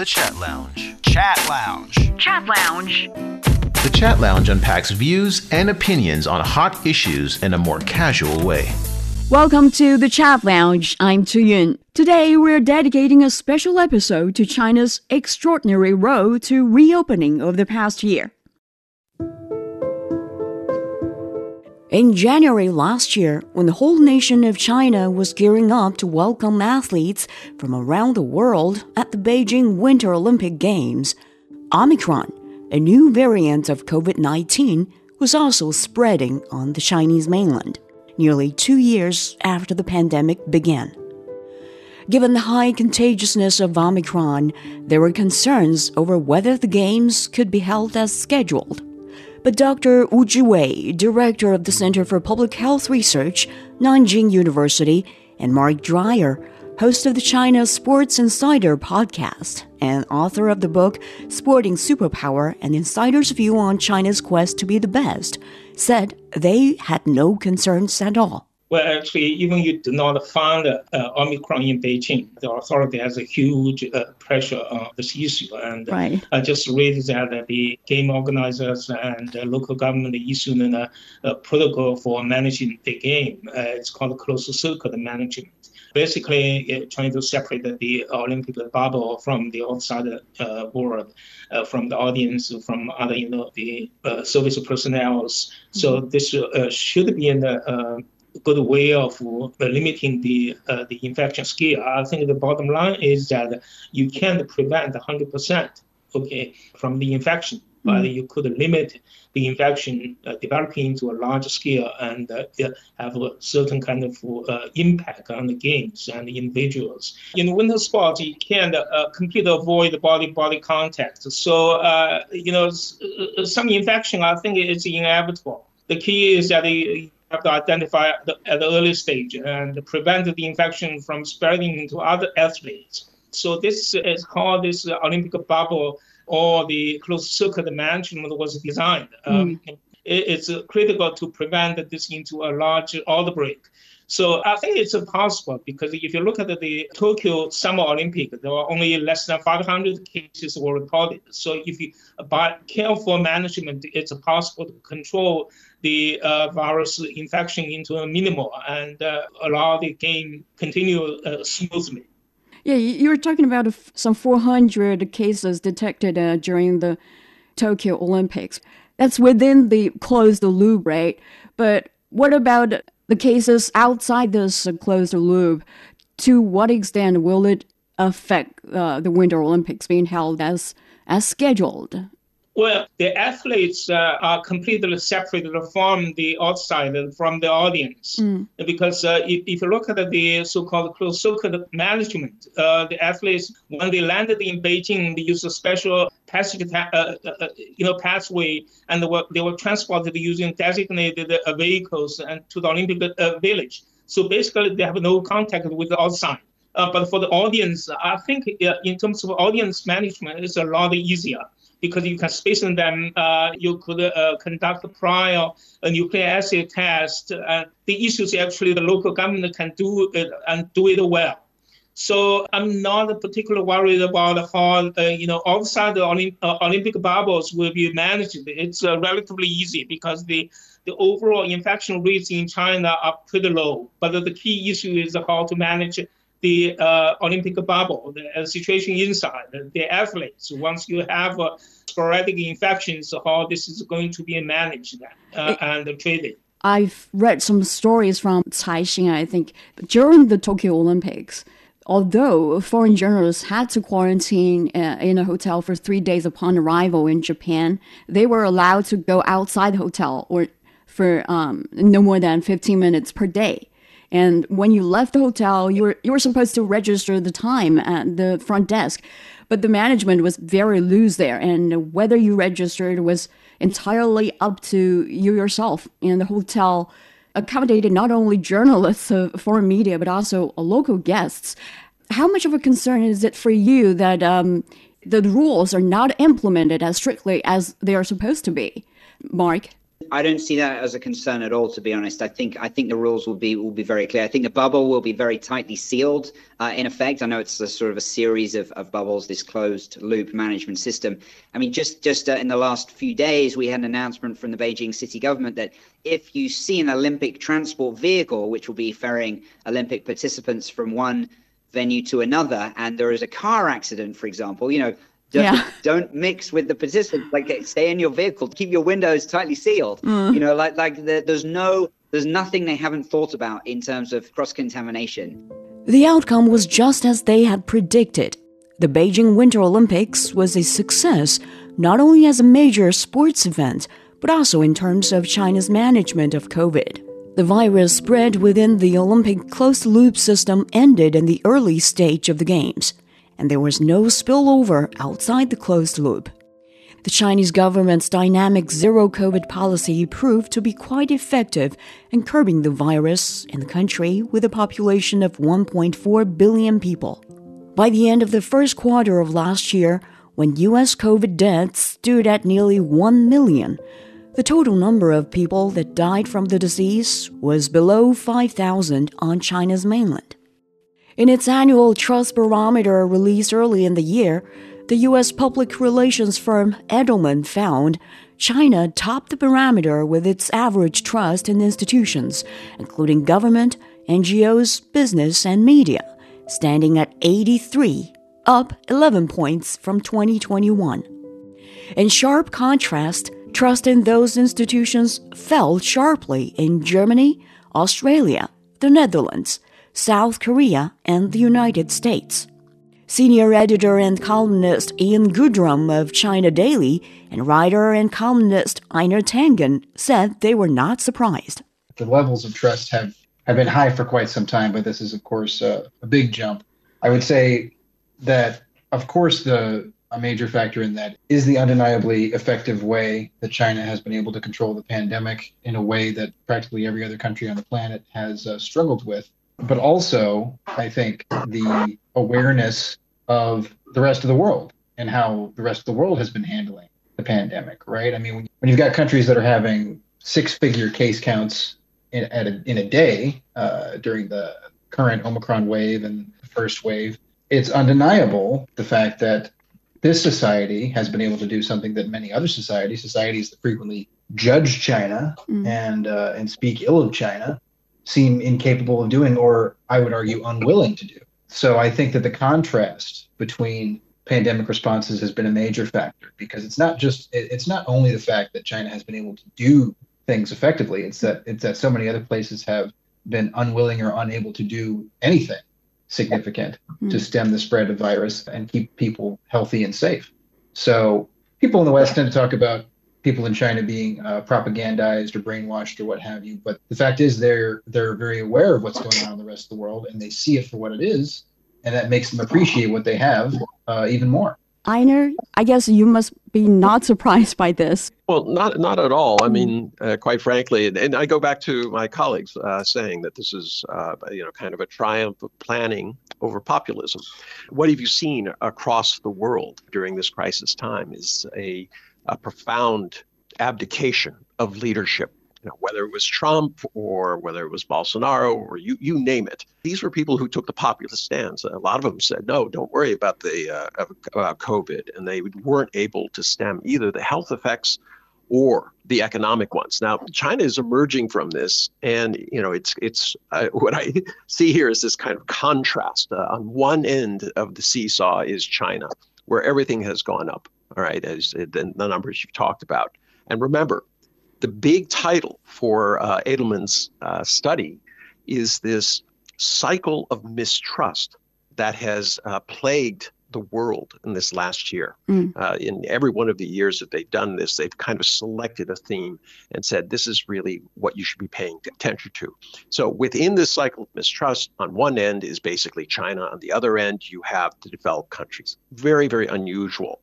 The Chat Lounge. Chat Lounge. Chat Lounge. The Chat Lounge unpacks views and opinions on hot issues in a more casual way. Welcome to the Chat Lounge. I'm Tu Yun. Today we're dedicating a special episode to China's extraordinary road to reopening of the past year. In January last year, when the whole nation of China was gearing up to welcome athletes from around the world at the Beijing Winter Olympic Games, Omicron, a new variant of COVID 19, was also spreading on the Chinese mainland, nearly two years after the pandemic began. Given the high contagiousness of Omicron, there were concerns over whether the Games could be held as scheduled. But Dr. Wu Zhiwei, director of the Center for Public Health Research, Nanjing University, and Mark Dreyer, host of the China Sports Insider podcast and author of the book Sporting Superpower An Insider's View on China's Quest to be the Best, said they had no concerns at all. Well, actually, even you do not find uh, Omicron in Beijing, the authority has a huge uh, pressure on this issue. And right. I just read that the game organizers and local government issued a, a, protocol for managing the game. Uh, it's called closed circuit management. Basically, trying to separate the Olympic bubble from the outside uh, world, uh, from the audience, from other, you know, the uh, service personnel. So mm-hmm. this should be in the good way of uh, limiting the uh, the infection scale. I think the bottom line is that you can't prevent 100% okay from the infection, mm-hmm. but you could limit the infection uh, developing into a large scale and uh, have a certain kind of uh, impact on the games and the individuals. In winter sports, you can't uh, completely avoid body-body contact. So, you know, some infection, I think, is inevitable. The key is that have to identify at the, at the early stage and prevent the infection from spreading to other athletes. So this is how this Olympic bubble or the closed circuit management was designed. Mm. Um, it, it's critical to prevent this into a large outbreak. So I think it's possible because if you look at the Tokyo Summer Olympic, there were only less than 500 cases were reported. So if you by careful management, it's possible to control the uh, virus infection into a minimal and uh, allow the game continue uh, smoothly. Yeah, you were talking about some 400 cases detected uh, during the Tokyo Olympics. That's within the closed loop, right? But what about the cases outside this closed loop, to what extent will it affect uh, the Winter Olympics being held as as scheduled? Well, the athletes uh, are completely separated from the outside, and from the audience. Mm. Because uh, if, if, you look at the so-called closed circuit management, uh, the athletes, when they landed in Beijing, they used a special passage, uh, uh, uh, you know, pathway, and they were, they were transported using designated vehicles and to the Olympic Village. So basically, they have no contact with the outside. but for the audience, I think in terms of audience management, it's a lot easier because you can space them. Uh, you could uh, conduct prior a nucleic acid test. The is actually the local government can do it and do it well. So I'm not particularly worried about how uh, you know outside the Olymp- uh, Olympic bubbles will be managed. It's uh, relatively easy because the the overall infection rates in China are pretty low. But the key issue is how to manage the uh, Olympic bubble, the situation inside, the athletes. Once you have uh, sporadic infections, how this is going to be managed uh, and treated. I've read some stories from Caixin, I think, during the Tokyo Olympics. Although foreign journalists had to quarantine uh, in a hotel for three days upon arrival in Japan, they were allowed to go outside the hotel or for um, no more than 15 minutes per day. And when you left the hotel, you were you were supposed to register the time at the front desk, but the management was very loose there, and whether you registered was entirely up to you yourself. And the hotel accommodated not only journalists of foreign media but also local guests. How much of a concern is it for you that um, the rules are not implemented as strictly as they are supposed to be, Mark? I don't see that as a concern at all, to be honest. I think I think the rules will be will be very clear. I think the bubble will be very tightly sealed. Uh, in effect, I know it's a sort of a series of, of bubbles, this closed loop management system. I mean, just just uh, in the last few days, we had an announcement from the Beijing city government that if you see an Olympic transport vehicle, which will be ferrying Olympic participants from one venue to another, and there is a car accident, for example, you know, don't, yeah. don't mix with the participants. Like stay in your vehicle. Keep your windows tightly sealed. Mm. You know, like like the, there's no there's nothing they haven't thought about in terms of cross contamination. The outcome was just as they had predicted. The Beijing Winter Olympics was a success, not only as a major sports event, but also in terms of China's management of COVID. The virus spread within the Olympic closed loop system ended in the early stage of the Games and there was no spillover outside the closed loop. The Chinese government's dynamic zero COVID policy proved to be quite effective in curbing the virus in the country with a population of 1.4 billion people. By the end of the first quarter of last year, when US COVID deaths stood at nearly 1 million, the total number of people that died from the disease was below 5,000 on China's mainland. In its annual trust barometer released early in the year, the U.S. public relations firm Edelman found China topped the barometer with its average trust in institutions, including government, NGOs, business, and media, standing at 83, up 11 points from 2021. In sharp contrast, trust in those institutions fell sharply in Germany, Australia, the Netherlands, South Korea, and the United States. Senior editor and columnist Ian Goodrum of China Daily and writer and columnist Einar Tangen said they were not surprised. The levels of trust have, have been high for quite some time, but this is, of course, uh, a big jump. I would say that, of course, the a major factor in that is the undeniably effective way that China has been able to control the pandemic in a way that practically every other country on the planet has uh, struggled with but also I think the awareness of the rest of the world and how the rest of the world has been handling the pandemic, right? I mean, when, when you've got countries that are having six-figure case counts in, a, in a day uh, during the current Omicron wave and the first wave, it's undeniable the fact that this society has been able to do something that many other societies, societies that frequently judge China mm. and uh, and speak ill of China, seem incapable of doing, or I would argue unwilling to do. So I think that the contrast between pandemic responses has been a major factor because it's not just it's not only the fact that China has been able to do things effectively. It's that it's that so many other places have been unwilling or unable to do anything significant mm-hmm. to stem the spread of virus and keep people healthy and safe. So people in the West tend to talk about people in China being uh, propagandized or brainwashed or what have you. But the fact is, they're they're very aware of what's going on in the rest of the world, and they see it for what it is, and that makes them appreciate what they have uh, even more. Einar, I guess you must be not surprised by this. Well, not not at all. I mean, uh, quite frankly, and, and, I go back to my colleagues uh, saying that this is, uh, you know, kind of a triumph of planning over populism. What have you seen across the world during this crisis time? Is a a profound abdication of leadership. You know, whether it was Trump or whether it was Bolsonaro or you, you name it. These were people who took the populist stance. A lot of them said, no, don't worry about the uh, about COVID. And they weren't able to stem either the health effects or the economic ones. Now, China is emerging from this, and you know, it's it's uh, what I see here is this kind of contrast. Uh, on one end of the seesaw is China, where everything has gone up all right, as the, the numbers you've talked about. And remember, the big title for uh, Edelman's uh, study is this cycle of mistrust that has uh, plagued the world in this last year. Mm. Uh, in every one of the years that they've done this, they've kind of selected a theme and said, this is really what you should be paying attention to. So within this cycle of mistrust, on one end is basically China. On the other end, you have the developed countries. Very, very unusual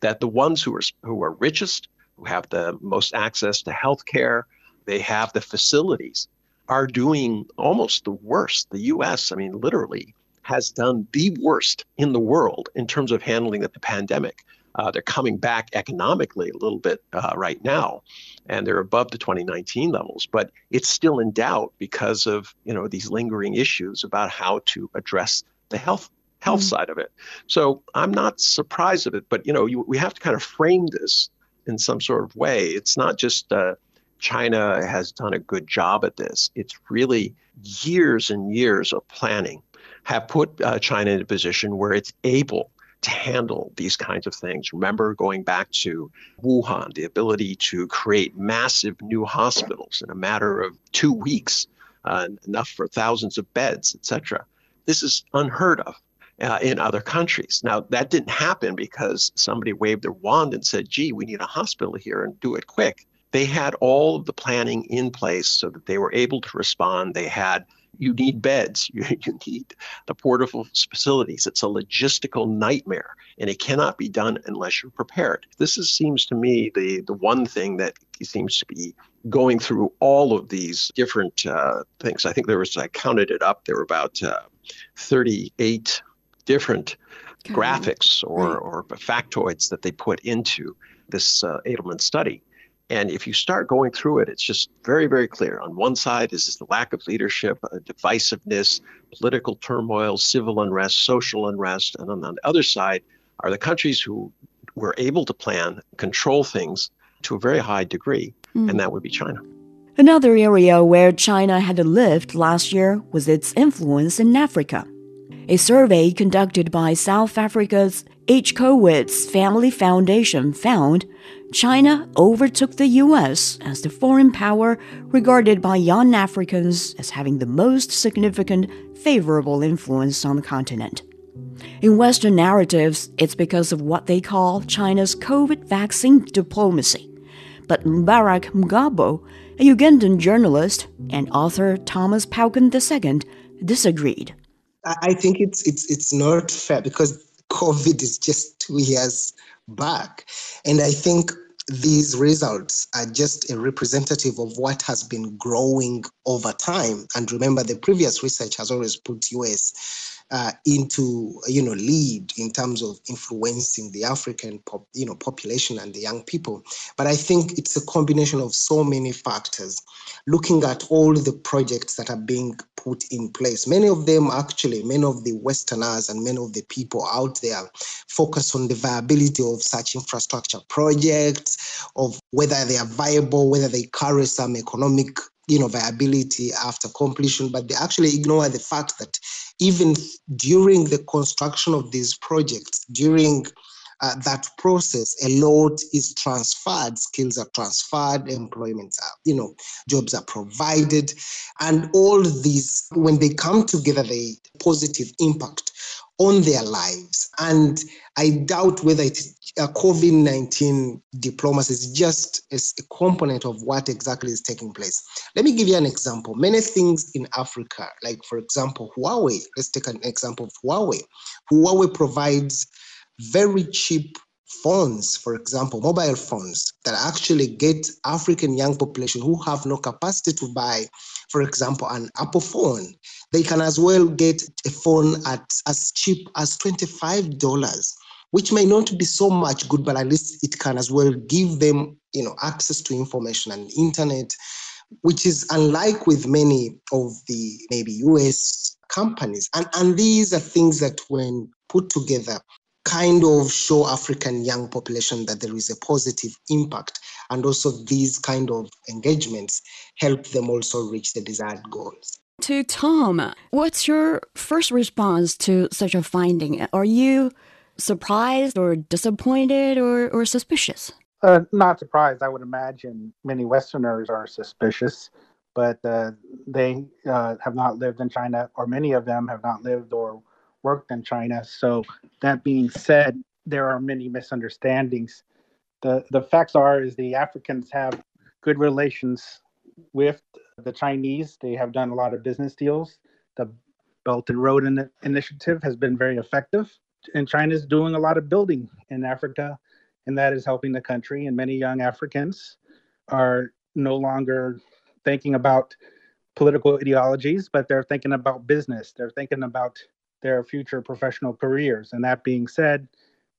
that the ones who are who are richest, who have the most access to health care, they have the facilities, are doing almost the worst. The U.S., I mean, literally has done the worst in the world in terms of handling the pandemic. Uh, they're coming back economically a little bit uh, right now, and they're above the 2019 levels, but it's still in doubt because of you know these lingering issues about how to address the health health mm-hmm. side of it. So I'm not surprised of it, but you know you, we have to kind of frame this in some sort of way. It's not just uh, China has done a good job at this. It's really years and years of planning have put uh, China in a position where it's able to handle these kinds of things. Remember going back to Wuhan, the ability to create massive new hospitals in a matter of two weeks, uh, enough for thousands of beds, etc. This is unheard of. Uh, in other countries. Now, that didn't happen because somebody waved their wand and said, gee, we need a hospital here and do it quick. They had all of the planning in place so that they were able to respond. They had you need beds, you, you need the portable facilities. It's a logistical nightmare, and it cannot be done unless you're prepared. This is, seems to me the, the one thing that seems to be going through all of these different uh, things. I think there was, I counted it up, there were about uh, 38 different okay. graphics or, or factoids that they put into this uh, Edelman study. And if you start going through it, it's just very, very clear. On one side is the lack of leadership, uh, divisiveness, political turmoil, civil unrest, social unrest. And on the other side are the countries who were able to plan, control things to a very high degree, mm. and that would be China. Another area where China had a lift last year was its influence in Africa. A survey conducted by South Africa's Ichikowitz Family Foundation found China overtook the US as the foreign power regarded by young Africans as having the most significant favorable influence on the continent. In Western narratives, it's because of what they call China's COVID vaccine diplomacy. But Mubarak Mugabo, a Ugandan journalist and author Thomas Pauken II, disagreed. I think it's it's it's not fair because COVID is just two years back. And I think these results are just a representative of what has been growing over time. And remember, the previous research has always put US uh, into you know lead in terms of influencing the African pop, you know population and the young people. But I think it's a combination of so many factors. Looking at all the projects that are being put in place, many of them actually, many of the Westerners and many of the people out there focus on the viability of such infrastructure projects, of whether they are viable, whether they carry some economic you know viability after completion but they actually ignore the fact that even during the construction of these projects during uh, that process a lot is transferred skills are transferred employments are you know jobs are provided and all these when they come together they positive impact on their lives and i doubt whether it uh, COVID 19 diplomacy is just a component of what exactly is taking place. Let me give you an example. Many things in Africa, like for example, Huawei, let's take an example of Huawei. Huawei provides very cheap phones, for example, mobile phones that actually get African young population who have no capacity to buy, for example, an Apple phone. They can as well get a phone at as cheap as $25 which may not be so much good, but at least it can as well give them, you know, access to information and internet, which is unlike with many of the maybe US companies. And, and these are things that when put together kind of show African young population that there is a positive impact. And also these kind of engagements help them also reach the desired goals. To Tom, what's your first response to such a finding? Are you surprised or disappointed or, or suspicious? Uh, not surprised. I would imagine many Westerners are suspicious, but uh, they uh, have not lived in China, or many of them have not lived or worked in China. So, that being said, there are many misunderstandings. The The facts are is the Africans have good relations with the Chinese. They have done a lot of business deals. The Belt and Road in- Initiative has been very effective and China is doing a lot of building in Africa, and that is helping the country. And many young Africans are no longer thinking about political ideologies, but they're thinking about business. They're thinking about their future professional careers. And that being said,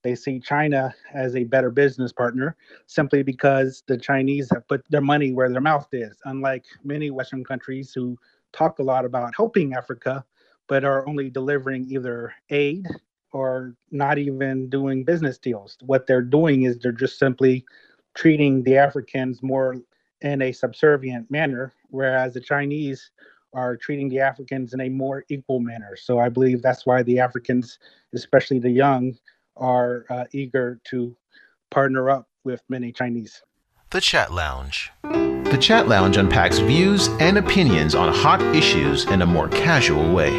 they see China as a better business partner simply because the Chinese have put their money where their mouth is, unlike many Western countries who talk a lot about helping Africa, but are only delivering either aid or not even doing business deals. What they're doing is they're just simply treating the Africans more in a subservient manner, whereas the Chinese are treating the Africans in a more equal manner. So I believe that's why the Africans, especially the young, are uh, eager to partner up with many Chinese. The Chat Lounge. The Chat Lounge unpacks views and opinions on hot issues in a more casual way.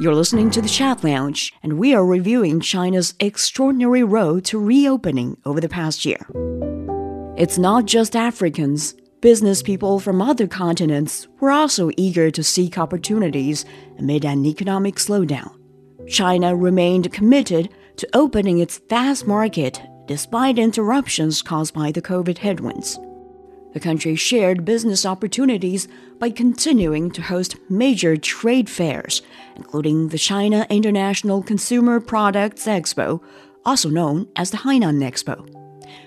You're listening to the Chat Lounge, and we are reviewing China's extraordinary road to reopening over the past year. It's not just Africans. Business people from other continents were also eager to seek opportunities amid an economic slowdown. China remained committed to opening its vast market despite interruptions caused by the COVID headwinds. The country shared business opportunities by continuing to host major trade fairs, including the China International Consumer Products Expo, also known as the Hainan Expo.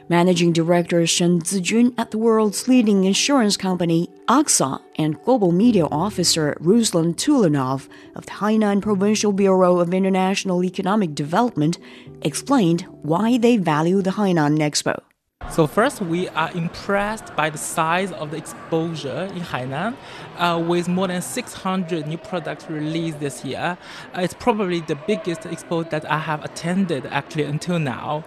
Managing Director Shen Zijun at the world's leading insurance company, AXA, and Global Media Officer Ruslan Tulanov of the Hainan Provincial Bureau of International Economic Development explained why they value the Hainan Expo. So first, we are impressed by the size of the exposure in Hainan, uh, with more than 600 new products released this year. Uh, it's probably the biggest expo that I have attended actually until now.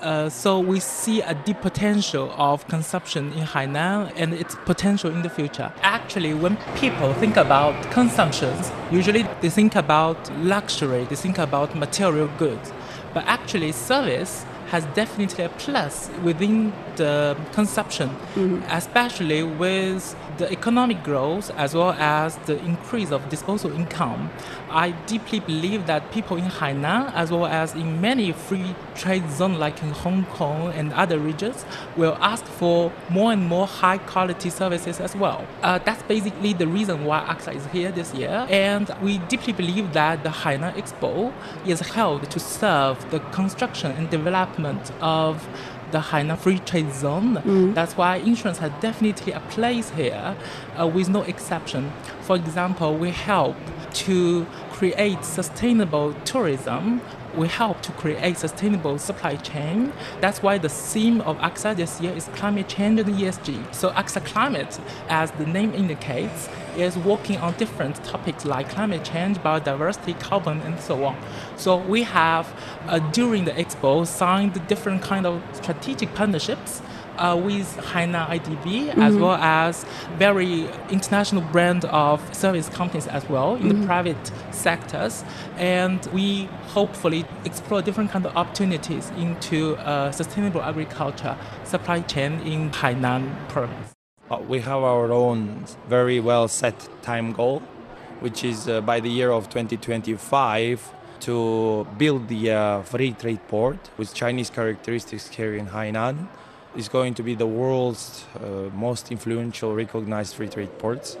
Uh, so we see a deep potential of consumption in Hainan and its potential in the future. Actually, when people think about consumptions, usually they think about luxury, they think about material goods, but actually service has definitely a plus within the consumption, mm-hmm. especially with the economic growth as well as the increase of disposable income. I deeply believe that people in Hainan, as well as in many free trade zones like in Hong Kong and other regions, will ask for more and more high quality services as well. Uh, that's basically the reason why AXA is here this year. And we deeply believe that the Hainan Expo is held to serve the construction and development of the Hainan Free Trade Zone. Mm. That's why insurance has definitely a place here, uh, with no exception. For example, we help to create sustainable tourism we help to create sustainable supply chain. That's why the theme of AXA this year is climate change and ESG. So AXA Climate, as the name indicates, is working on different topics like climate change, biodiversity, carbon, and so on. So we have, uh, during the expo, signed different kind of strategic partnerships uh, with Hainan IDB mm-hmm. as well as very international brand of service companies as well in mm-hmm. the private sectors. And we hopefully explore different kind of opportunities into uh, sustainable agriculture supply chain in Hainan province. Uh, we have our own very well set time goal, which is uh, by the year of 2025 to build the uh, free trade port with Chinese characteristics here in Hainan is going to be the world's uh, most influential recognized free trade ports,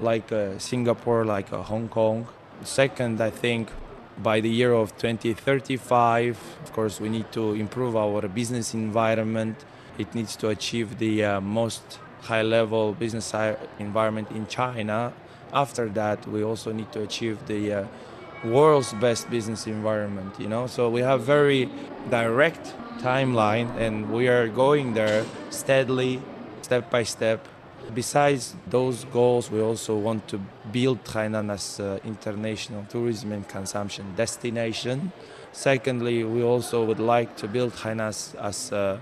like uh, Singapore, like uh, Hong Kong. Second, I think by the year of 2035, of course, we need to improve our business environment. It needs to achieve the uh, most high level business environment in China. After that, we also need to achieve the uh, world's best business environment, you know? So we have very direct timeline, and we are going there steadily, step by step. Besides those goals, we also want to build Hainan as an international tourism and consumption destination. Secondly, we also would like to build Hainan as, a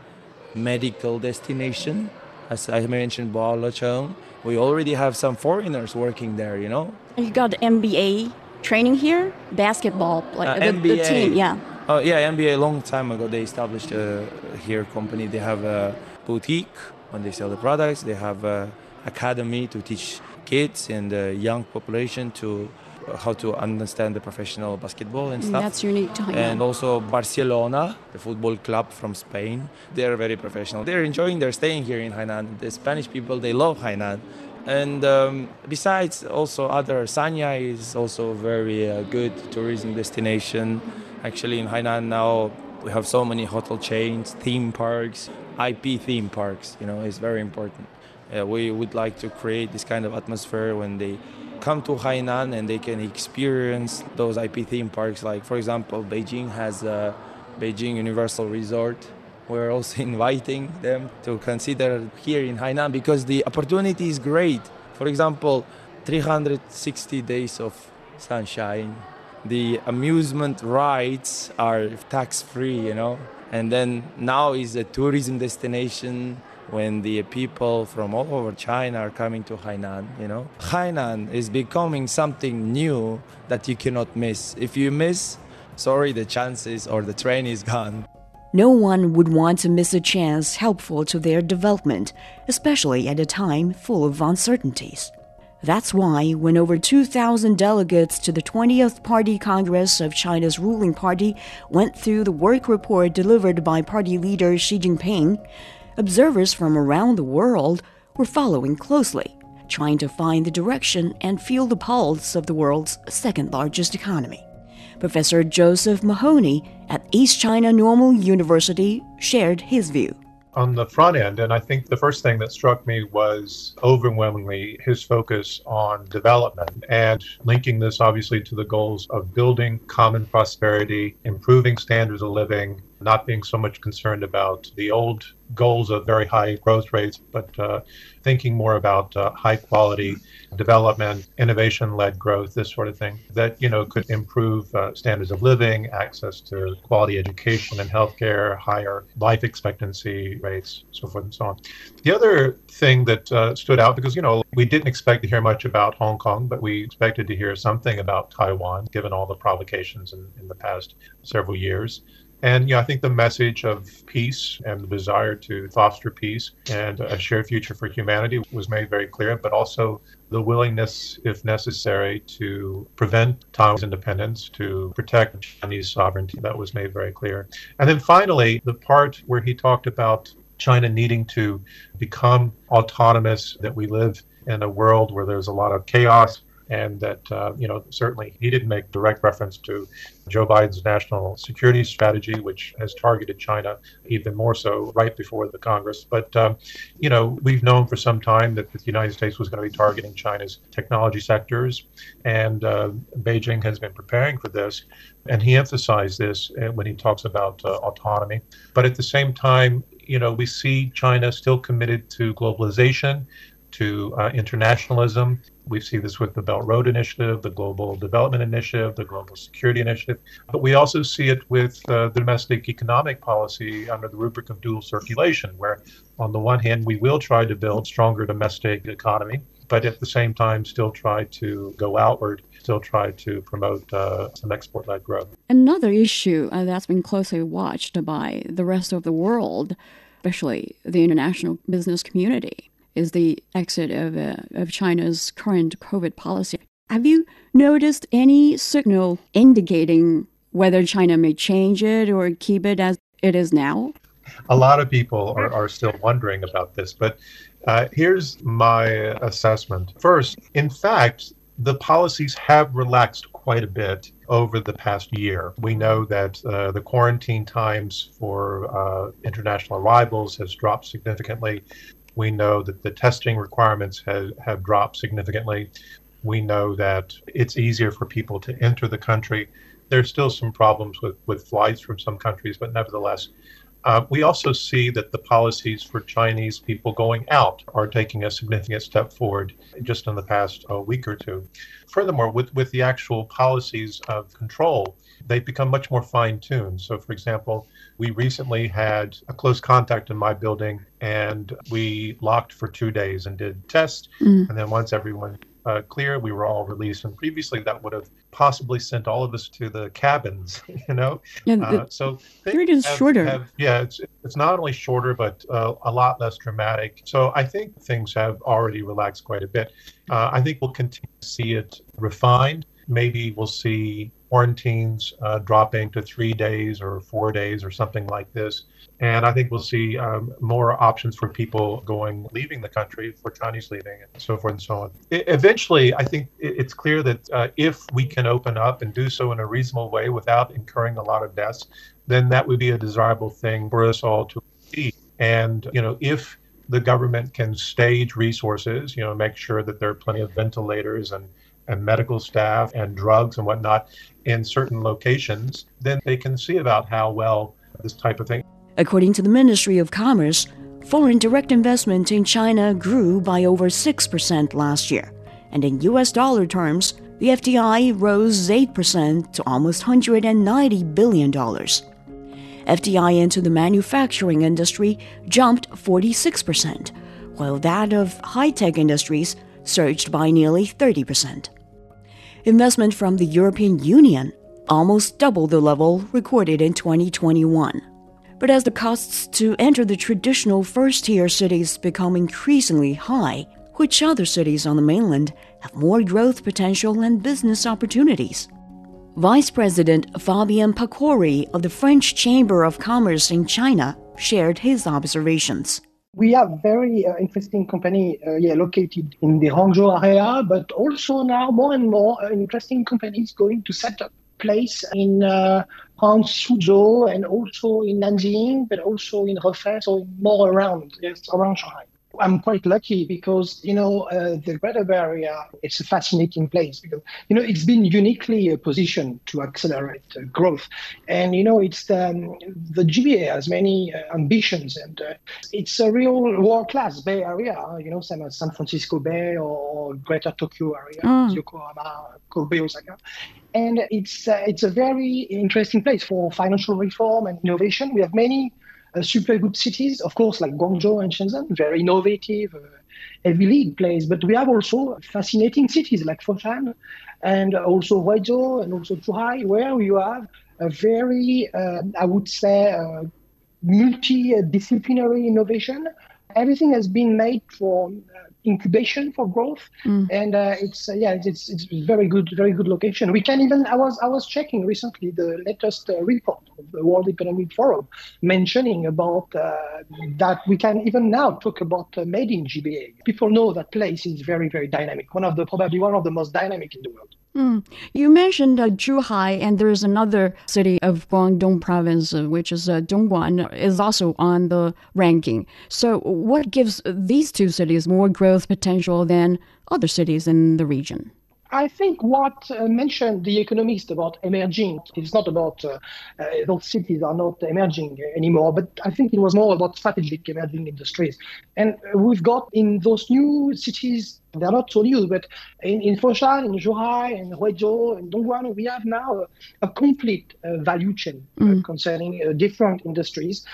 medical destination. As I mentioned, Boao we already have some foreigners working there, you know. You got NBA training here, basketball, like uh, the, the team, yeah. Oh yeah, NBA a long time ago they established a here company. They have a boutique when they sell the products. They have a academy to teach kids and the young population to uh, how to understand the professional basketball and stuff. That's unique to Hainan. And also Barcelona, the football club from Spain. They're very professional. They're enjoying their staying here in Hainan. The Spanish people they love Hainan, And um, besides, also other Sanya is also a very uh, good tourism destination. Actually, in Hainan now we have so many hotel chains, theme parks, IP theme parks. You know, it's very important. Uh, we would like to create this kind of atmosphere when they come to Hainan and they can experience those IP theme parks. Like, for example, Beijing has a Beijing Universal Resort. We're also inviting them to consider here in Hainan because the opportunity is great. For example, 360 days of sunshine. The amusement rides are tax free, you know. And then now is a tourism destination when the people from all over China are coming to Hainan, you know. Hainan is becoming something new that you cannot miss. If you miss, sorry, the chances or the train is gone. No one would want to miss a chance helpful to their development, especially at a time full of uncertainties. That's why, when over 2,000 delegates to the 20th Party Congress of China's ruling party went through the work report delivered by party leader Xi Jinping, observers from around the world were following closely, trying to find the direction and feel the pulse of the world's second largest economy. Professor Joseph Mahoney at East China Normal University shared his view on the front end. And I think the first thing that struck me was overwhelmingly his focus on development and linking this obviously to the goals of building common prosperity, improving standards of living, not being so much concerned about the old goals of very high growth rates, but uh, thinking more about uh, high quality development, innovation led growth, this sort of thing that you know could improve uh, standards of living, access to quality education and healthcare, higher life expectancy rates, so forth and so on. The other thing that uh, stood out because you know we didn't expect to hear much about Hong Kong, but we expected to hear something about Taiwan, given all the provocations in, in the past several years. And you know, I think the message of peace and the desire to foster peace and a shared future for humanity was made very clear, but also the willingness, if necessary, to prevent Taiwan's independence, to protect Chinese sovereignty. That was made very clear. And then finally, the part where he talked about China needing to become autonomous, that we live in a world where there's a lot of chaos and that uh, you know certainly he didn't make direct reference to Joe Biden's national security strategy, which has targeted China even more so right before the Congress. But um, you know we've known for some time that the United States was going to be targeting China's technology sectors, and uh, Beijing has been preparing for this. And he emphasized this uh, when he talks about uh, autonomy. But at the same time, you know, we see China still committed to globalization, to uh, internationalism, we see this with the Belt Road Initiative, the Global Development Initiative, the Global Security Initiative, but we also see it with uh, the domestic economic policy under the rubric of dual circulation, where on the one hand, we will try to build stronger domestic economy, but at the same time, still try to go outward, still try to promote uh, some export led growth. Another issue uh, that's been closely watched by the rest of the world, especially the international business community, is the exit of, uh, of China's current COVID policy. Have you noticed any signal indicating whether China may change it or keep it as it is now? A lot of people are, are still wondering about this, but uh, here's my assessment. First, in fact, the policies have relaxed quite a bit over the past year. We know that uh, the quarantine times for uh, international arrivals has dropped significantly. We know that the testing requirements have, have dropped significantly. We know that it's easier for people to enter the country. There's still some problems with, with flights from some countries, but nevertheless, uh, we also see that the policies for Chinese people going out are taking a significant step forward just in the past uh, week or two. Furthermore, with, with the actual policies of control, they've become much more fine tuned. So, for example, we recently had a close contact in my building and we locked for two days and did tests. Mm. And then once everyone uh, clear, we were all released. And previously, that would have possibly sent all of us to the cabins, you know? Yeah, uh, so period is have, shorter. Have, yeah, it's, it's not only shorter, but uh, a lot less dramatic. So I think things have already relaxed quite a bit. Uh, I think we'll continue to see it refined maybe we'll see quarantines uh, dropping to three days or four days or something like this. And I think we'll see um, more options for people going, leaving the country, for Chinese leaving, and so forth and so on. I, eventually, I think it's clear that uh, if we can open up and do so in a reasonable way without incurring a lot of deaths, then that would be a desirable thing for us all to see. And, you know, if the government can stage resources, you know, make sure that there are plenty of ventilators and, and medical staff and drugs and whatnot in certain locations, then they can see about how well this type of thing According to the Ministry of Commerce, foreign direct investment in China grew by over 6% last year, and in US dollar terms, the FDI rose 8% to almost $190 billion. FDI into the manufacturing industry jumped 46%, while that of high tech industries surged by nearly 30%. Investment from the European Union almost doubled the level recorded in 2021. But as the costs to enter the traditional first tier cities become increasingly high, which other cities on the mainland have more growth potential and business opportunities? Vice President Fabien Pacoury of the French Chamber of Commerce in China shared his observations. We have very uh, interesting company uh, yeah, located in the Hangzhou area, but also now more and more uh, interesting companies going to set up place in uh, Suzhou and also in Nanjing, but also in Hefei, so more around, yes, around Shanghai. I'm quite lucky because you know uh, the Greater Bay Area. It's a fascinating place because you know it's been uniquely positioned to accelerate uh, growth, and you know it's um, the GBA has many uh, ambitions, and uh, it's a real world-class Bay Area. You know, same as San Francisco Bay or Greater Tokyo area, mm. Yokohama, Kobe, Osaka and it's uh, it's a very interesting place for financial reform and innovation. We have many uh, super good cities, of course, like Guangzhou and Shenzhen, very innovative, uh, heavy lead place. But we have also fascinating cities like Foshan and also Huizhou and also Zhuhai, where you have a very, uh, I would say, uh, multidisciplinary innovation. Everything has been made for incubation for growth, mm. and uh, it's uh, yeah, it's it's very good, very good location. We can even I was I was checking recently the latest uh, report of the World Economic Forum mentioning about uh, that we can even now talk about uh, made in GBA. People know that place is very very dynamic. One of the probably one of the most dynamic in the world. Mm. You mentioned uh, Zhuhai, and there's another city of Guangdong province, uh, which is uh, Dongguan, is also on the ranking. So, what gives these two cities more growth potential than other cities in the region? I think what uh, mentioned the economist about emerging, it's not about uh, uh, those cities are not emerging anymore, but I think it was more about strategic emerging industries. And we've got in those new cities they're not so new, but in, in Foshan, in Zhuhai, in Huizhou, in Dongguan, we have now a, a complete uh, value chain uh, mm. uh, concerning uh, different industries,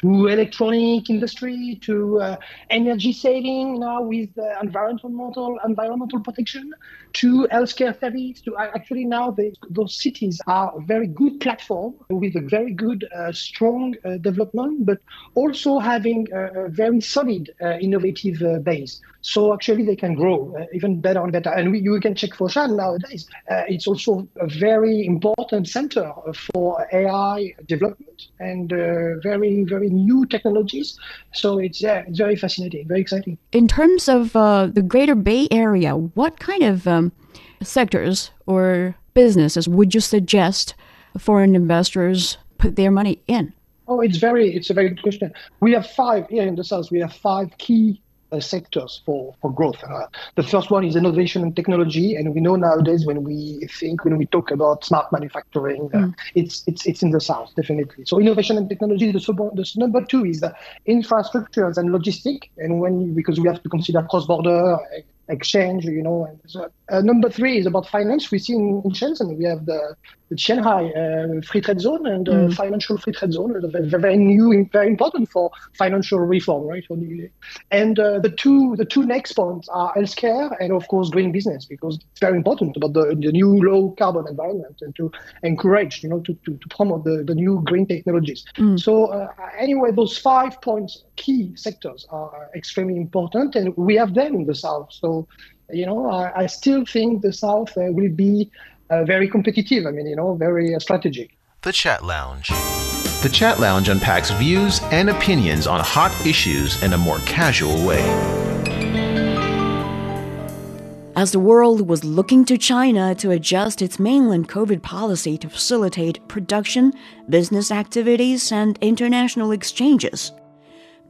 to electronic industry, to uh, energy saving now with environmental environmental protection, to healthcare service. To actually now the, those cities are a very good platform with a very good, uh, strong development, but also having a, a very solid innovative base. So actually they can grow uh, even better and better. And we, you can check for Foshan nowadays. Uh, it's also a very important center for AI development and uh, very, very new technologies. So it's, yeah, it's very fascinating, very exciting. In terms of uh, the Greater Bay Area, what kind of um, sectors or businesses would you suggest foreign investors put their money in? Oh, it's very, it's a very good question. We have five here in the south. We have five key sectors for, for growth. Uh, the first one is innovation and technology, and we know nowadays when we think when we talk about smart manufacturing, uh, mm. it's it's it's in the south definitely. So innovation and technology. The, sub- the number two is the infrastructures and logistic, and when because we have to consider cross border exchange, you know. And so, uh, number three is about finance. We see in, in Shenzhen, we have the, the Qianhai uh, free trade zone and uh, mm. financial free trade zone, very, very new, very important for financial reform, right? And uh, the two the two next points are healthcare and of course green business because it's very important about the, the new low carbon environment and to encourage, you know, to, to, to promote the, the new green technologies. Mm. So uh, anyway, those five points, key sectors are extremely important, and we have them in the south. So you know, I, I still think the South uh, will be uh, very competitive. I mean, you know, very uh, strategic. The Chat Lounge. The Chat Lounge unpacks views and opinions on hot issues in a more casual way. As the world was looking to China to adjust its mainland COVID policy to facilitate production, business activities, and international exchanges,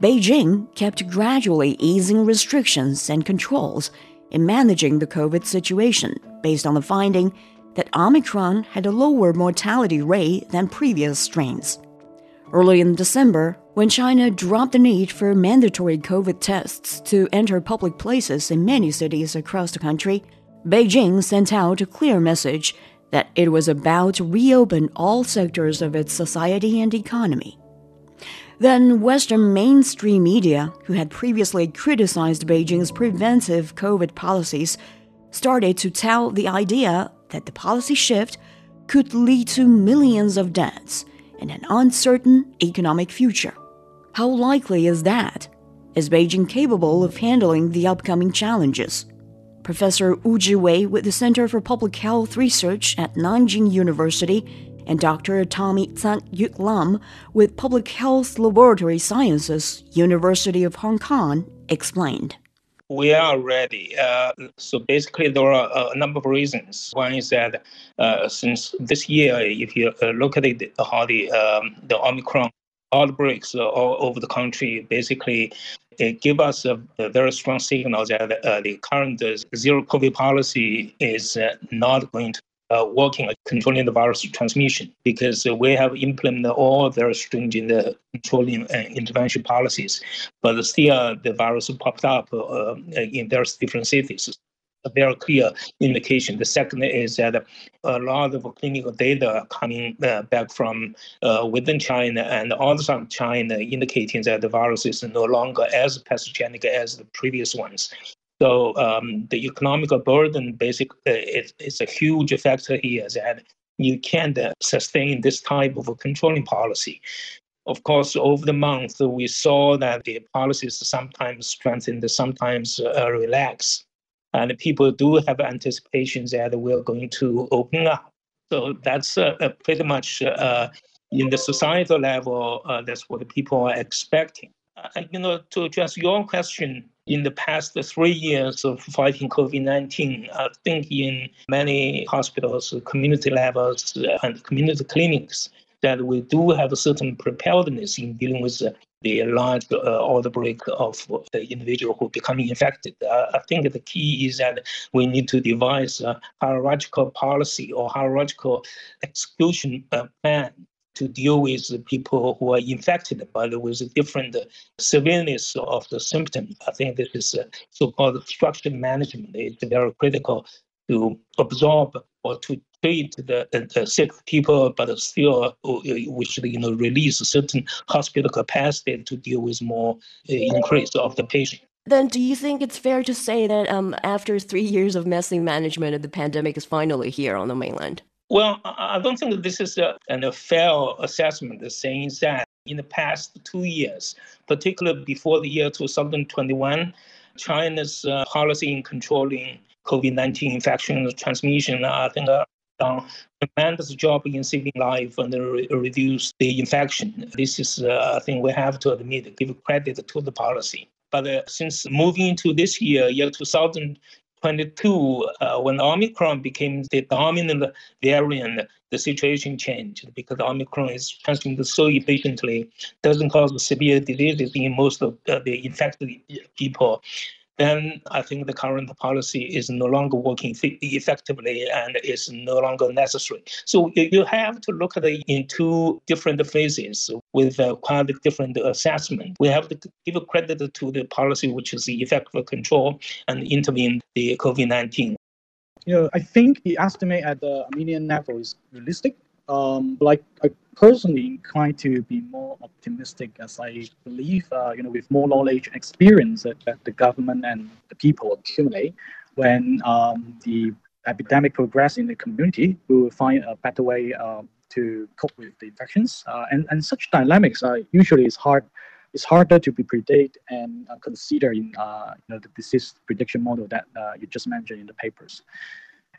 Beijing kept gradually easing restrictions and controls in managing the COVID situation based on the finding that Omicron had a lower mortality rate than previous strains. Early in December, when China dropped the need for mandatory COVID tests to enter public places in many cities across the country, Beijing sent out a clear message that it was about to reopen all sectors of its society and economy. Then, Western mainstream media, who had previously criticized Beijing's preventive COVID policies, started to tout the idea that the policy shift could lead to millions of deaths and an uncertain economic future. How likely is that? Is Beijing capable of handling the upcoming challenges? Professor Wu Zhiwei with the Center for Public Health Research at Nanjing University and Dr. Tommy Tsang Yuk Lam with Public Health Laboratory Sciences, University of Hong Kong, explained. We are ready. Uh, so basically, there are a number of reasons. One is that uh, since this year, if you uh, look at it, how the um, the Omicron outbreaks all over the country, basically it give us a, a, very strong signal that uh, the current zero COVID policy is uh, not going to uh, working at controlling the virus transmission because uh, we have implemented all very stringent uh, controlling and intervention policies, but still the virus popped up uh, in various different cities. A very clear indication. The second is that a lot of clinical data coming uh, back from uh, within China and outside China indicating that the virus is no longer as pathogenic as the previous ones. So um, the economical burden basically uh, is, a huge factor here that you can't uh, sustain this type of a controlling policy. Of course, over the month, we saw that the policies sometimes strengthened, sometimes uh, relaxed. And people do have anticipations that we're going to open up. So that's uh, uh pretty much uh, in the societal level, that's what people are expecting. you know, to address your question, in the past three years of fighting COVID 19, I think in many hospitals, community levels, and community clinics, that we do have a certain preparedness in dealing with the large uh, outbreak of the individual who becoming infected. Uh, I think the key is that we need to devise a hierarchical policy or hierarchical execution uh, plan to deal with people who are infected, but with different severeness of the symptom. I think this is so-called structured management. It's very critical to absorb or to treat the, the, sick people, but still uh, we should you know release certain hospital capacity to deal with more uh, increase of the patient. Then, do you think it's fair to say that um, after three years of messy management, the pandemic is finally here on the mainland? Well, I don't think this is a, a fair assessment saying that in the past two years, particularly before the year 2021, China's uh, policy in controlling COVID-19 infection transmission, I think, uh, done a tremendous job in saving life and re- reduce the infection. This is, uh, I think, we have to admit, give credit to the policy. But uh, since moving into this year, year 2000, 22, uh, when Omicron became the dominant variant, the situation changed because Omicron is transmitted so efficiently, doesn't cause severe diseases in most of the infected people then I think the current policy is no longer working effectively and is no longer necessary. So you have to look at it in two different phases with uh, quite different assessment. We have to give credit to the policy, which is the effective control and intervene the COVID-19. You know, I think the estimate at the Armenian level is realistic. Um, like I personally inclined to be more optimistic as I believe, uh, you know, with more knowledge and experience that, that the government and the people accumulate, when um, the epidemic progress in the community, we will find a better way uh, to cope with the infections. Uh, and, and such dynamics are usually is hard it's harder to be predict and uh, consider in uh, you know, the disease prediction model that uh, you just mentioned in the papers.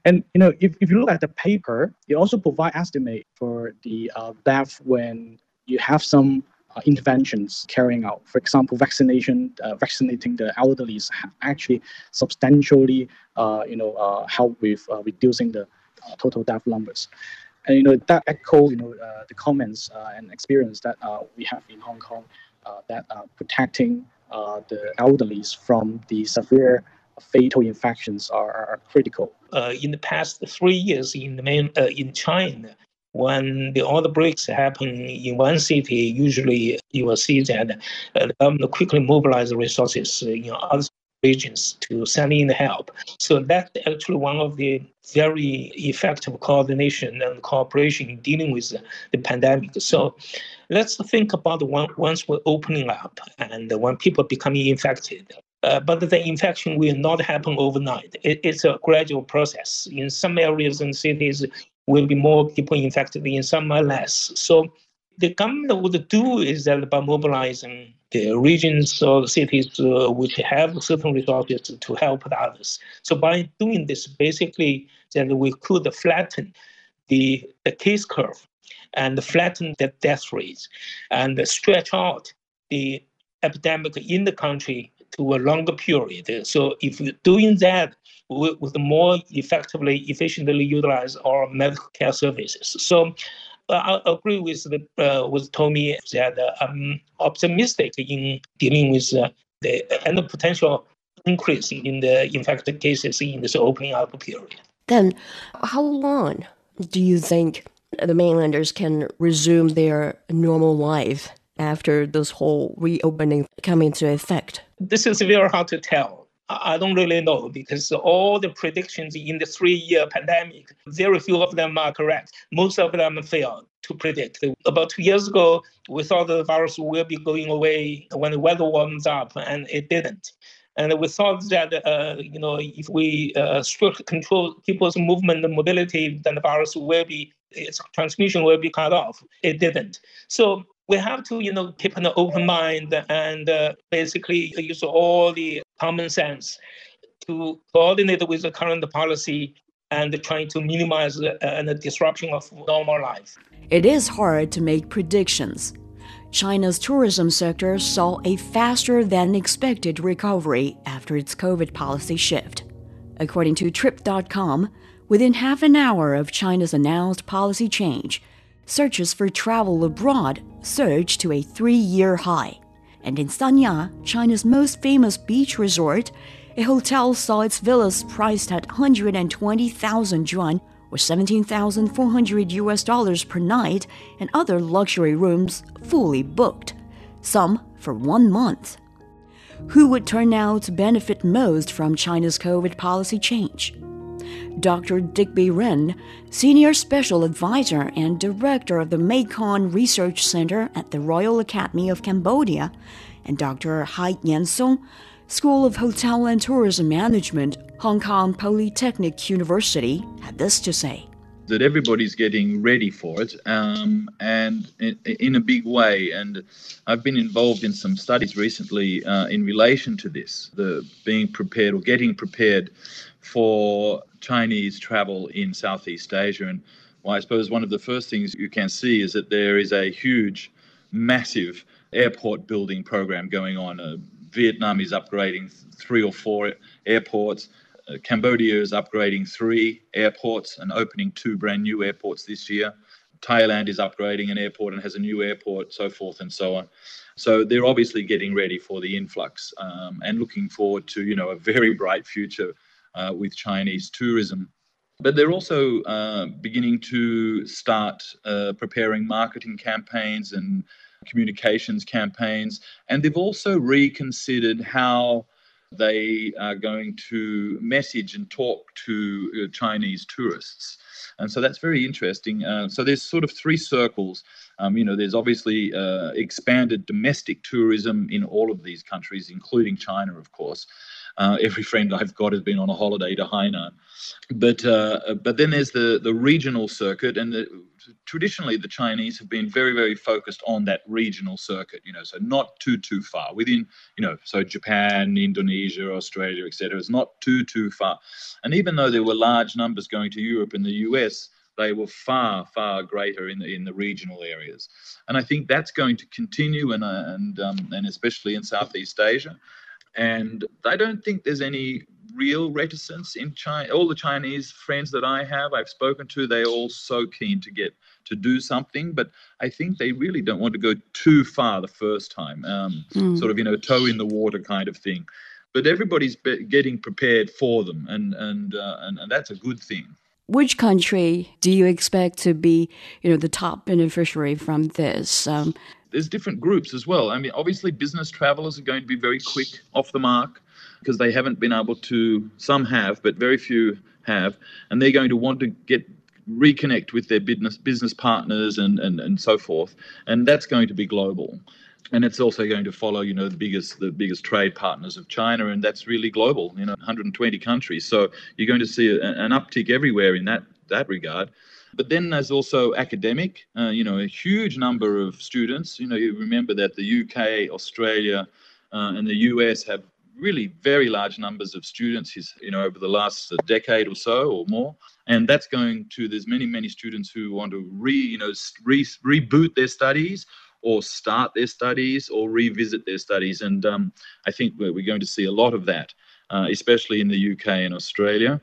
And you know, if, if you look at the paper, it also provide estimate for the uh, death when you have some uh, interventions carrying out. For example, vaccination, uh, vaccinating the elderly have actually substantially, uh, you know, uh, help with uh, reducing the total death numbers. And you know that echo, you know, the comments and experience that we have in Hong Kong, that protecting the elderly from the severe fatal infections are, are critical. Uh, in the past three years in the main, uh, in China, when the outbreaks happen in one city, usually you will see that uh, the government quickly mobilize resources in other regions to send in help. So that's actually one of the very effective coordination and cooperation in dealing with the pandemic. So let's think about one, once we're opening up and when people becoming infected. Uh, but the infection will not happen overnight. It, it's a gradual process. In some areas and cities, will be more people infected, in some are less. So the government would do is that by mobilizing the regions or cities uh, which have certain resources to help the others. So by doing this, basically, then we could flatten the, the case curve and flatten the death rates and stretch out the epidemic in the country to a longer period. So if doing that, we would more effectively, efficiently utilize our medical care services. So I agree with the uh, with Tommy that uh, I'm optimistic in dealing with uh, the and the potential increase in the infected cases in this opening up period. Then, how long do you think the mainlanders can resume their normal life after this whole reopening come into effect? This is very hard to tell. I don't really know because all the predictions in the three year pandemic, very few of them are correct. Most of them failed to predict. About two years ago, we thought the virus will be going away when the weather warms up, and it didn't. And we thought that uh, you know if we uh, strict control people's movement and mobility, then the virus will be its transmission will be cut off. It didn't. So we have to, you know, keep an open mind and uh, basically use all the common sense to coordinate with the current policy and trying to minimize uh, the disruption of normal life. It is hard to make predictions. China's tourism sector saw a faster than expected recovery after its COVID policy shift. According to Trip.com, within half an hour of China's announced policy change, searches for travel abroad surged to a three year high. And in Sanya, China's most famous beach resort, a hotel saw its villas priced at 120,000 yuan or 17,400 US dollars per night and other luxury rooms fully booked, some for one month. Who would turn out to benefit most from China's COVID policy change? Dr. Digby Ren, Senior Special Advisor and Director of the Mekong Research Center at the Royal Academy of Cambodia, and Dr. Hai Yan Song, School of Hotel and Tourism Management, Hong Kong Polytechnic University, had this to say that everybody's getting ready for it um, and in, in, a big way. And I've been involved in some studies recently uh, in relation to this, the being prepared or getting prepared for Chinese travel in Southeast Asia. And well, I suppose one of the first things you can see is that there is a huge, massive airport building program going on. Uh, Vietnam is upgrading three or four airports. Uh, Cambodia is upgrading three airports and opening two brand new airports this year. Thailand is upgrading an airport and has a new airport, so forth and so on. So they're obviously getting ready for the influx um, and looking forward to you know a very bright future uh, with Chinese tourism. But they're also uh, beginning to start uh, preparing marketing campaigns and communications campaigns. And they've also reconsidered how they are going to message and talk to uh, Chinese tourists. And so that's very interesting. Uh, so there's sort of three circles. Um, you know, there's obviously uh, expanded domestic tourism in all of these countries, including China, of course. Uh, every friend I've got has been on a holiday to Hainan. But uh, but then there's the the regional circuit, and the, traditionally the Chinese have been very very focused on that regional circuit. You know, so not too too far within. You know, so Japan, Indonesia, Australia, etc. is not too too far. And even though there were large numbers going to Europe and the US, they were far, far greater in the in the regional areas, and I think that's going to continue, and uh, and um, and especially in Southeast Asia. And I don't think there's any real reticence in China. All the Chinese friends that I have, I've spoken to, they're all so keen to get to do something, but I think they really don't want to go too far the first time, um, mm. sort of you know toe in the water kind of thing. But everybody's getting prepared for them, and and, uh, and and that's a good thing which country do you expect to be, you know, the top beneficiary from this? Um, There's different groups as well. I mean, obviously, business travelers are going to be very quick off the mark because they haven't been able to. Some have, but very few have, and they're going to want to get reconnect with their business business partners and, and, and so forth. And that's going to be global and it's also going to follow, you know, the biggest the biggest trade partners of China, and that's really global. You know, 120 countries. So you're going to see a, an uptick everywhere in that that regard. But then there's also academic. Uh, you know, a huge number of students. You know, you remember that the UK, Australia, uh, and the US have really very large numbers of students. You know, over the last decade or so or more and that's going to there's many many students who want to re you know re, reboot their studies or start their studies or revisit their studies. And um, I think we're, we're, going to see a lot of that, uh, especially in the UK and Australia.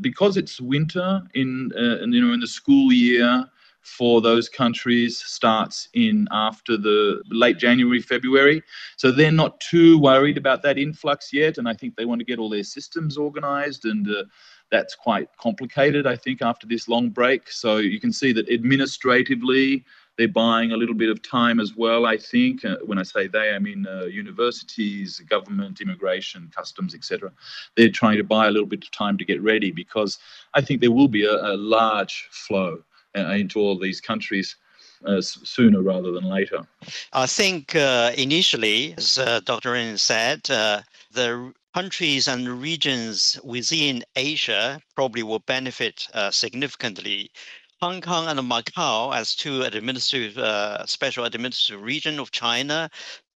Because it's winter in, uh, you know, in the school year for those countries starts in after the late January, February. So they're not too worried about that influx yet. And I think they want to get all their systems organized and uh, that's quite complicated, I think, after this long break. So you can see that administratively, they're buying a little bit of time as well, I think. Uh, when I say they, I mean uh, universities, government, immigration, customs, etc. They're trying to buy a little bit of time to get ready because I think there will be a, a large flow uh, into all these countries. Uh, sooner rather than later. I think uh, initially, as uh, Dr. Ren said, the countries and regions within Asia probably will benefit significantly Hong Kong and Macau as two administrative uh, special administrative region of China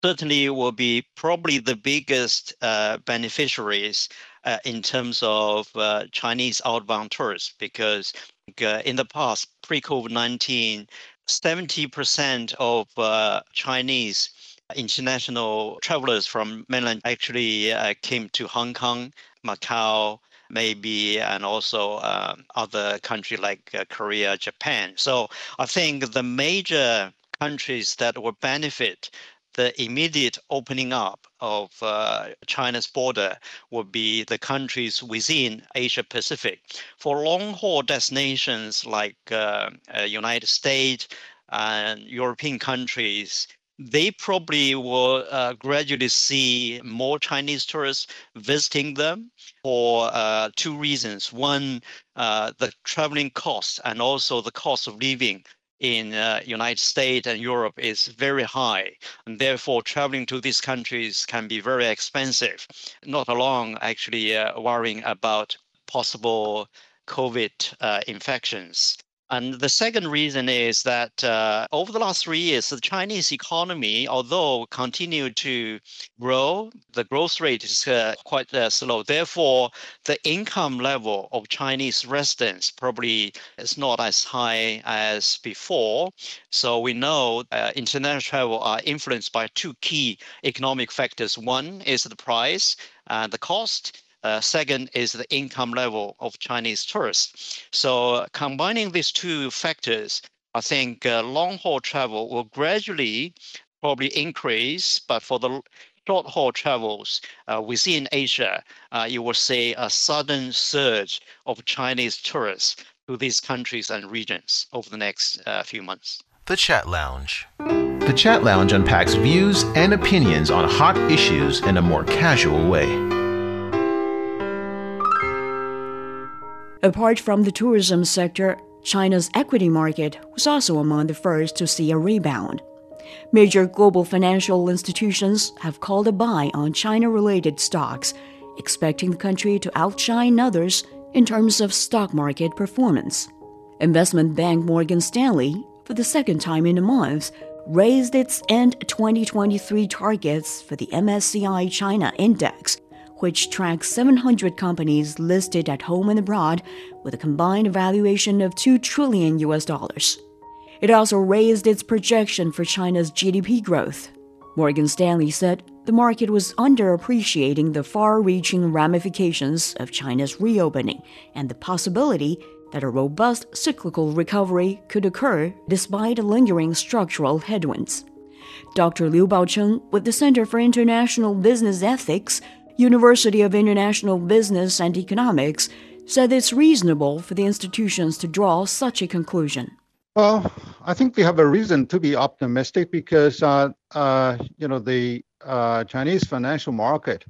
certainly will be probably the biggest uh, beneficiaries uh, in terms of uh, Chinese outbound tourists because uh, in the past pre-COVID-19 70% of uh, Chinese international travelers from mainland actually came to Hong Kong, Macau, maybe, and also um, other countries like uh, Korea, Japan. So I think the major countries that will benefit the immediate opening up of uh, China's border would be the countries within Asia Pacific. For long haul destinations like uh, uh, United States and European countries, they probably will uh, gradually see more Chinese tourists visiting them for uh, two reasons. One, uh, the traveling costs and also the cost of living in uh, United States and Europe is very high, and therefore traveling to these countries can be very expensive. Not alone actually uh, worrying about possible COVID uh, infections. And the second reason is that uh, over the last three years, the Chinese economy, although continued to grow, the growth rate is uh, quite uh, slow. Therefore, the income level of Chinese residents probably is not as high as before. So we know uh, international travel are influenced by two key economic factors. One is the price and the cost uh, second is the income level of Chinese tourists. So combining these two factors, I think uh, long haul travel will gradually probably increase, but for the short haul travels uh, within Asia, uh, you will see a sudden surge of Chinese tourists to these countries and regions over the next uh, few months. The Chat Lounge. The Chat Lounge unpacks views and opinions on hot issues in a more casual way. Apart from the tourism sector, China's equity market was also among the first to see a rebound. Major global financial institutions have called a buy on China related stocks, expecting the country to outshine others in terms of stock market performance. Investment bank Morgan Stanley, for the second time in a month, raised its end 2023 targets for the MSCI China Index, which tracks 700 companies listed at home and abroad with a combined valuation of 2 trillion US dollars. It also raised its projection for China's GDP growth. Morgan Stanley said the market was underappreciating the far reaching ramifications of China's reopening and the possibility that a robust cyclical recovery could occur despite lingering structural headwinds. Dr. Liu Baocheng with the Center for International Business Ethics, University of International Business and Economics, said it's reasonable for the institutions to draw such a conclusion. Well, I think we have a reason to be optimistic because, uh, uh, you know, the uh, Chinese financial market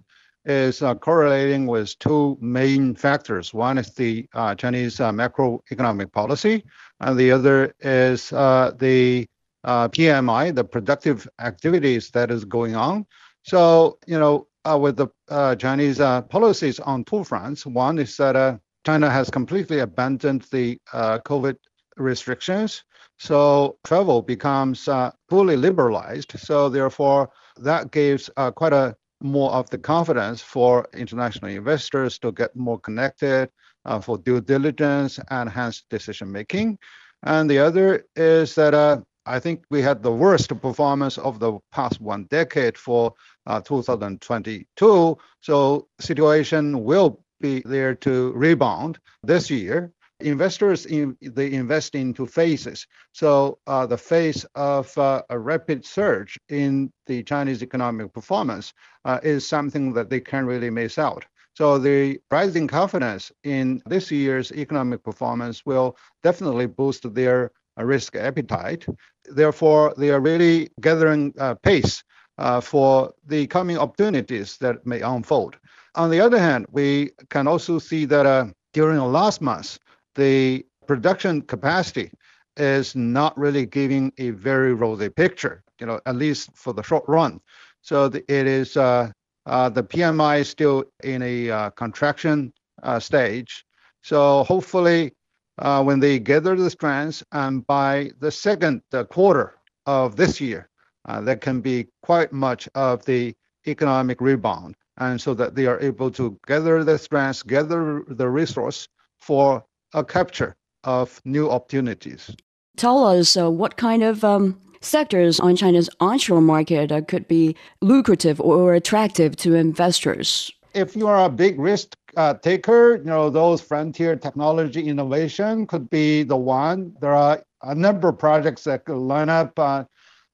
is uh, correlating with two main factors. One is the uh, Chinese uh, macroeconomic policy, and the other is the PMI, the productive activities that is going on. So, you know, with the Chinese policies on two fronts, one is that China has completely abandoned the COVID restrictions. So travel becomes uh, fully liberalized. So therefore, that gives uh, quite a more of the confidence for international investors to get more connected uh, for due diligence and hence decision making. And the other is that uh, I think we had the worst performance of the past one decade for uh, 2022. So situation will be there to rebound this year investors in, they invest into phases. So uh, the phase of uh, a rapid surge in the Chinese economic performance is something that they can't really miss out. So the rising confidence in this year's economic performance will definitely boost their risk appetite. Therefore, they are really gathering uh, pace uh, for the coming opportunities that may unfold. On the other hand, we can also see that during the last month, the production capacity is not really giving a very rosy picture, you know, at least for the short run. So the, it is uh, uh, the PMI is still in a uh, contraction uh, stage. So hopefully, uh, when they gather the strengths, and by the second quarter of this year, uh, there can be quite much of the economic rebound, and so that they are able to gather the strengths, gather the resource for a capture of new opportunities. Tell us uh, what kind of um, sectors on China's onshore market uh, could be lucrative or attractive to investors. If you are a big risk uh, taker, you know those frontier technology innovation could be the one. There are a number of projects that could line up uh,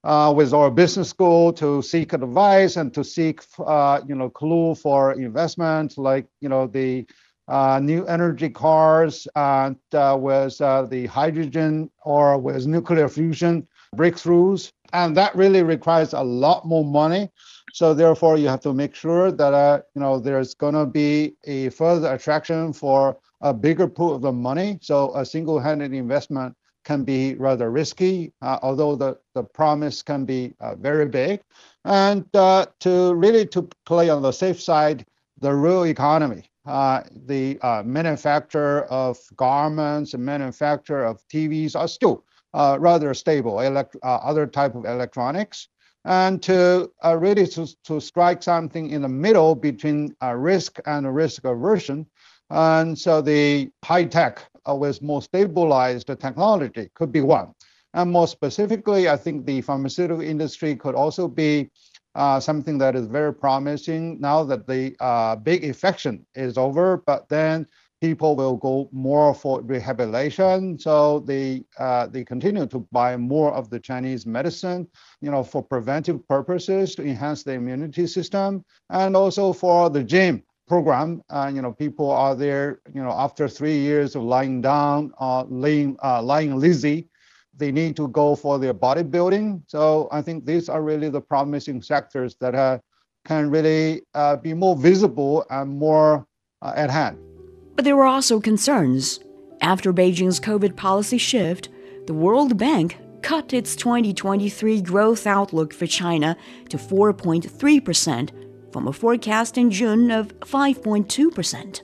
uh, with our business school to seek advice and to seek, uh, you know, clue for investment, like you know the uh, new energy cars and uh, with the hydrogen or with nuclear fusion breakthroughs. And that really requires a lot more money. So therefore, you have to make sure that uh, you know there's going to be a further attraction for a bigger pool of the money. So a single-handed investment can be rather risky, uh, although the, the promise can be uh, very big. And to really to play on the safe side, the real economy uh, the uh, manufacture of garments and manufacture of TVs are still uh, rather stable, elect- uh, other type of electronics. And to uh, really to, to strike something in the middle between uh, risk and risk aversion. And so the high tech with more stabilized technology could be one. And more specifically, I think the pharmaceutical industry could also be uh, something that is very promising now that the uh, big infection is over, but then people will go more for rehabilitation. So they uh, they continue to buy more of the Chinese medicine, you know, for preventive purposes to enhance the immunity system, and also for the gym program. Uh, you know, people are there, you know, after three years of lying down, uh, laying lying lazy they need to go for their bodybuilding. So I think these are really the promising sectors that uh, can really uh, be more visible and more uh, at hand. But there were also concerns. After Beijing's COVID policy shift, the World Bank cut its 2023 growth outlook for China to 4.3% from a forecast in June of 5.2%.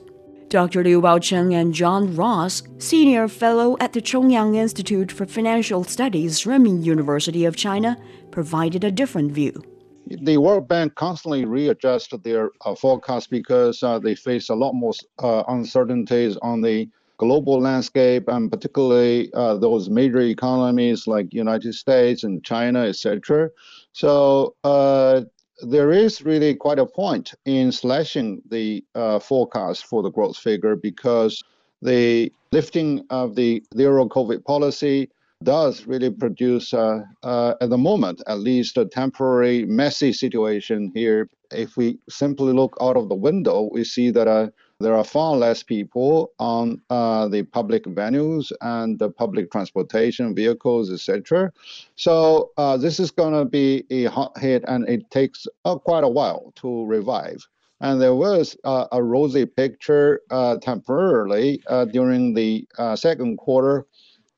Dr. Liu Baocheng and John Ross, senior fellow at the Chongyang Institute for Financial Studies, Renmin University of China, provided a different view. The World Bank constantly readjusts their uh, forecast because uh, they face a lot more uh, uncertainties on the global landscape, and particularly uh, those major economies like United States and China, etc. So uh, there is really quite a point in slashing the uh, forecast for the growth figure because the lifting of the zero COVID policy does really produce, uh, uh, at the moment, at least a temporary messy situation here. If we simply look out of the window, we see that uh, there are far less people on uh, the public venues and the public transportation vehicles, etc. So uh, this is going to be a hot hit, and it takes uh, quite a while to revive. And there was uh, a rosy picture uh, temporarily uh, during the second quarter,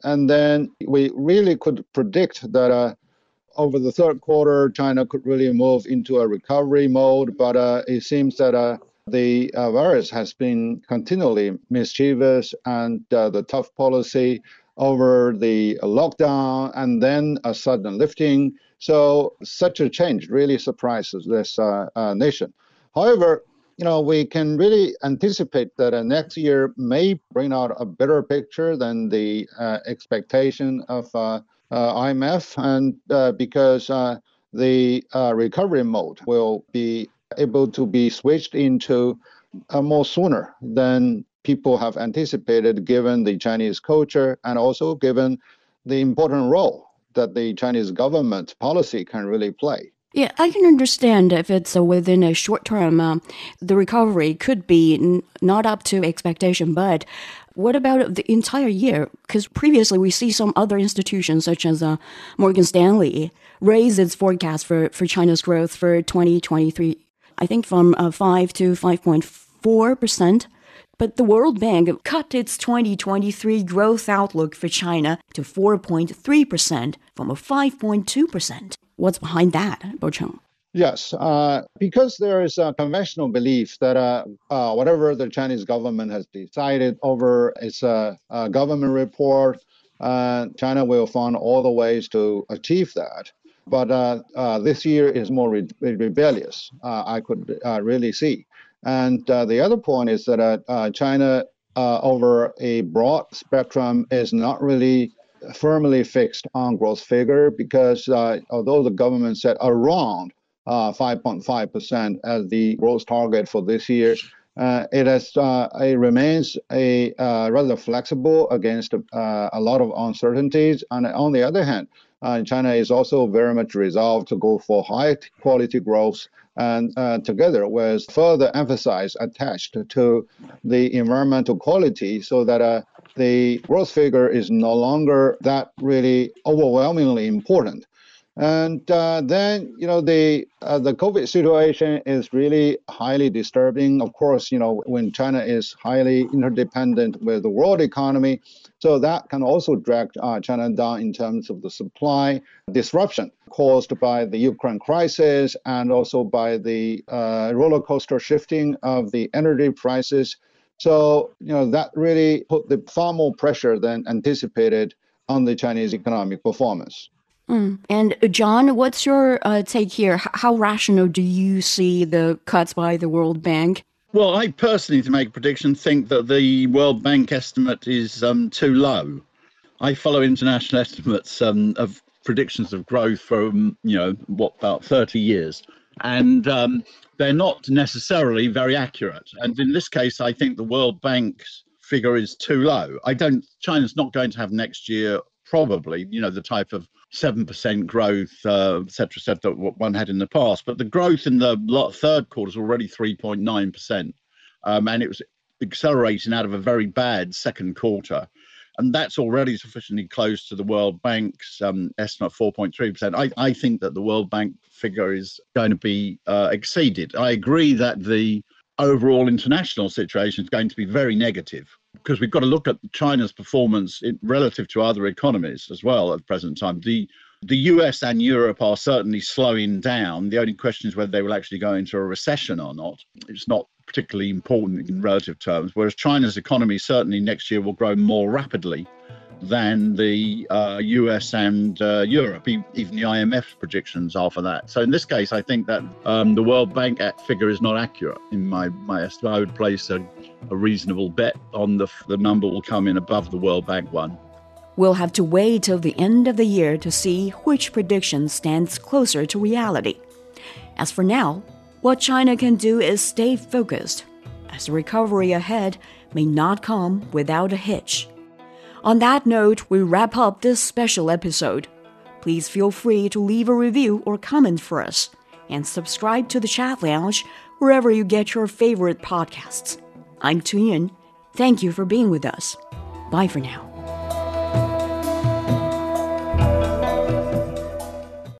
and then we really could predict that over the third quarter, China could really move into a recovery mode, but it seems that the uh, virus has been continually mischievous and uh, the tough policy over the lockdown and then a sudden lifting. So such a change really surprises this uh, uh nation. However, you know, we can really anticipate that uh, next year may bring out a better picture than the uh, expectation of IMF, and because the recovery mode will be able to be switched into uh, more sooner than people have anticipated, given the Chinese culture and also given the important role that the Chinese government policy can really play. Yeah, I can understand if it's within a short term, uh, the recovery could be n- not up to expectation. But what about the entire year? Because previously we see some other institutions, such as uh, Morgan Stanley, raise its forecast for, for China's growth for 2023 I think from uh, 5 to 5.4%. But the World Bank cut its 2023 growth outlook for China to 4.3% from a 5.2%. What's behind that, Baocheng? Yes, uh, because there is a conventional belief that uh, uh, whatever the Chinese government has decided over its government report, uh, China will find all the ways to achieve that. But uh, uh, this year is more re- rebellious, I could really see. And the other point is that China, over a broad spectrum, is not really firmly fixed on growth figure because although the government said around 5.5% as the growth target for this year, uh, it has uh, it remains a uh, rather flexible against a lot of uncertainties. And on the other hand, uh, China is also very much resolved to go for high quality growth and uh, together with further emphasis attached to the environmental quality so that uh, the growth figure is no longer that really overwhelmingly important. And uh, then, you know, the uh, the COVID situation is really highly disturbing. Of course, you know, when China is highly interdependent with the world economy, so that can also drag uh, China down in terms of the supply disruption caused by the Ukraine crisis and also by the uh, roller coaster shifting of the energy prices. So, you know, that really put the far more pressure than anticipated on the Chinese economic performance. Mm. And uh, John, what's your uh, take here? H- how rational do you see the cuts by the World Bank? Well, I personally, to make a prediction, think that the World Bank estimate is um, too low. I follow international estimates um, of predictions of growth for, um, you know, what, about 30 years. And um, they're not necessarily very accurate. And in this case, I think the World Bank's figure is too low. I don't, China's not going to have next year, probably, you know, the type of 7% growth, uh, et cetera, et cetera, what one had in the past. But the growth in the third quarter is already 3.9%. Um, and it was accelerating out of a very bad second quarter. And that's already sufficiently close to the World Bank's um, estimate, 4.3%. I, I think that the World Bank figure is going to be uh, exceeded. I agree that the overall international situation is going to be very negative because we've got to look at China's performance in, relative to other economies as well at the present time. The the US and Europe are certainly slowing down. The only question is whether they will actually go into a recession or not. It's not particularly important in relative terms, whereas China's economy certainly next year will grow more rapidly than the uh, US and uh, Europe. Even the IMF's predictions are for that. So in this case, I think that um, the World Bank figure is not accurate in my, my estimate. I would place a, a reasonable bet on the, the number will come in above the World Bank one. We'll have to wait till the end of the year to see which prediction stands closer to reality. As for now, what China can do is stay focused, as the recovery ahead may not come without a hitch. On that note, we wrap up this special episode. Please feel free to leave a review or comment for us, and subscribe to the Chat Lounge wherever you get your favorite podcasts. I'm Tu Yun. Thank you for being with us. Bye for now.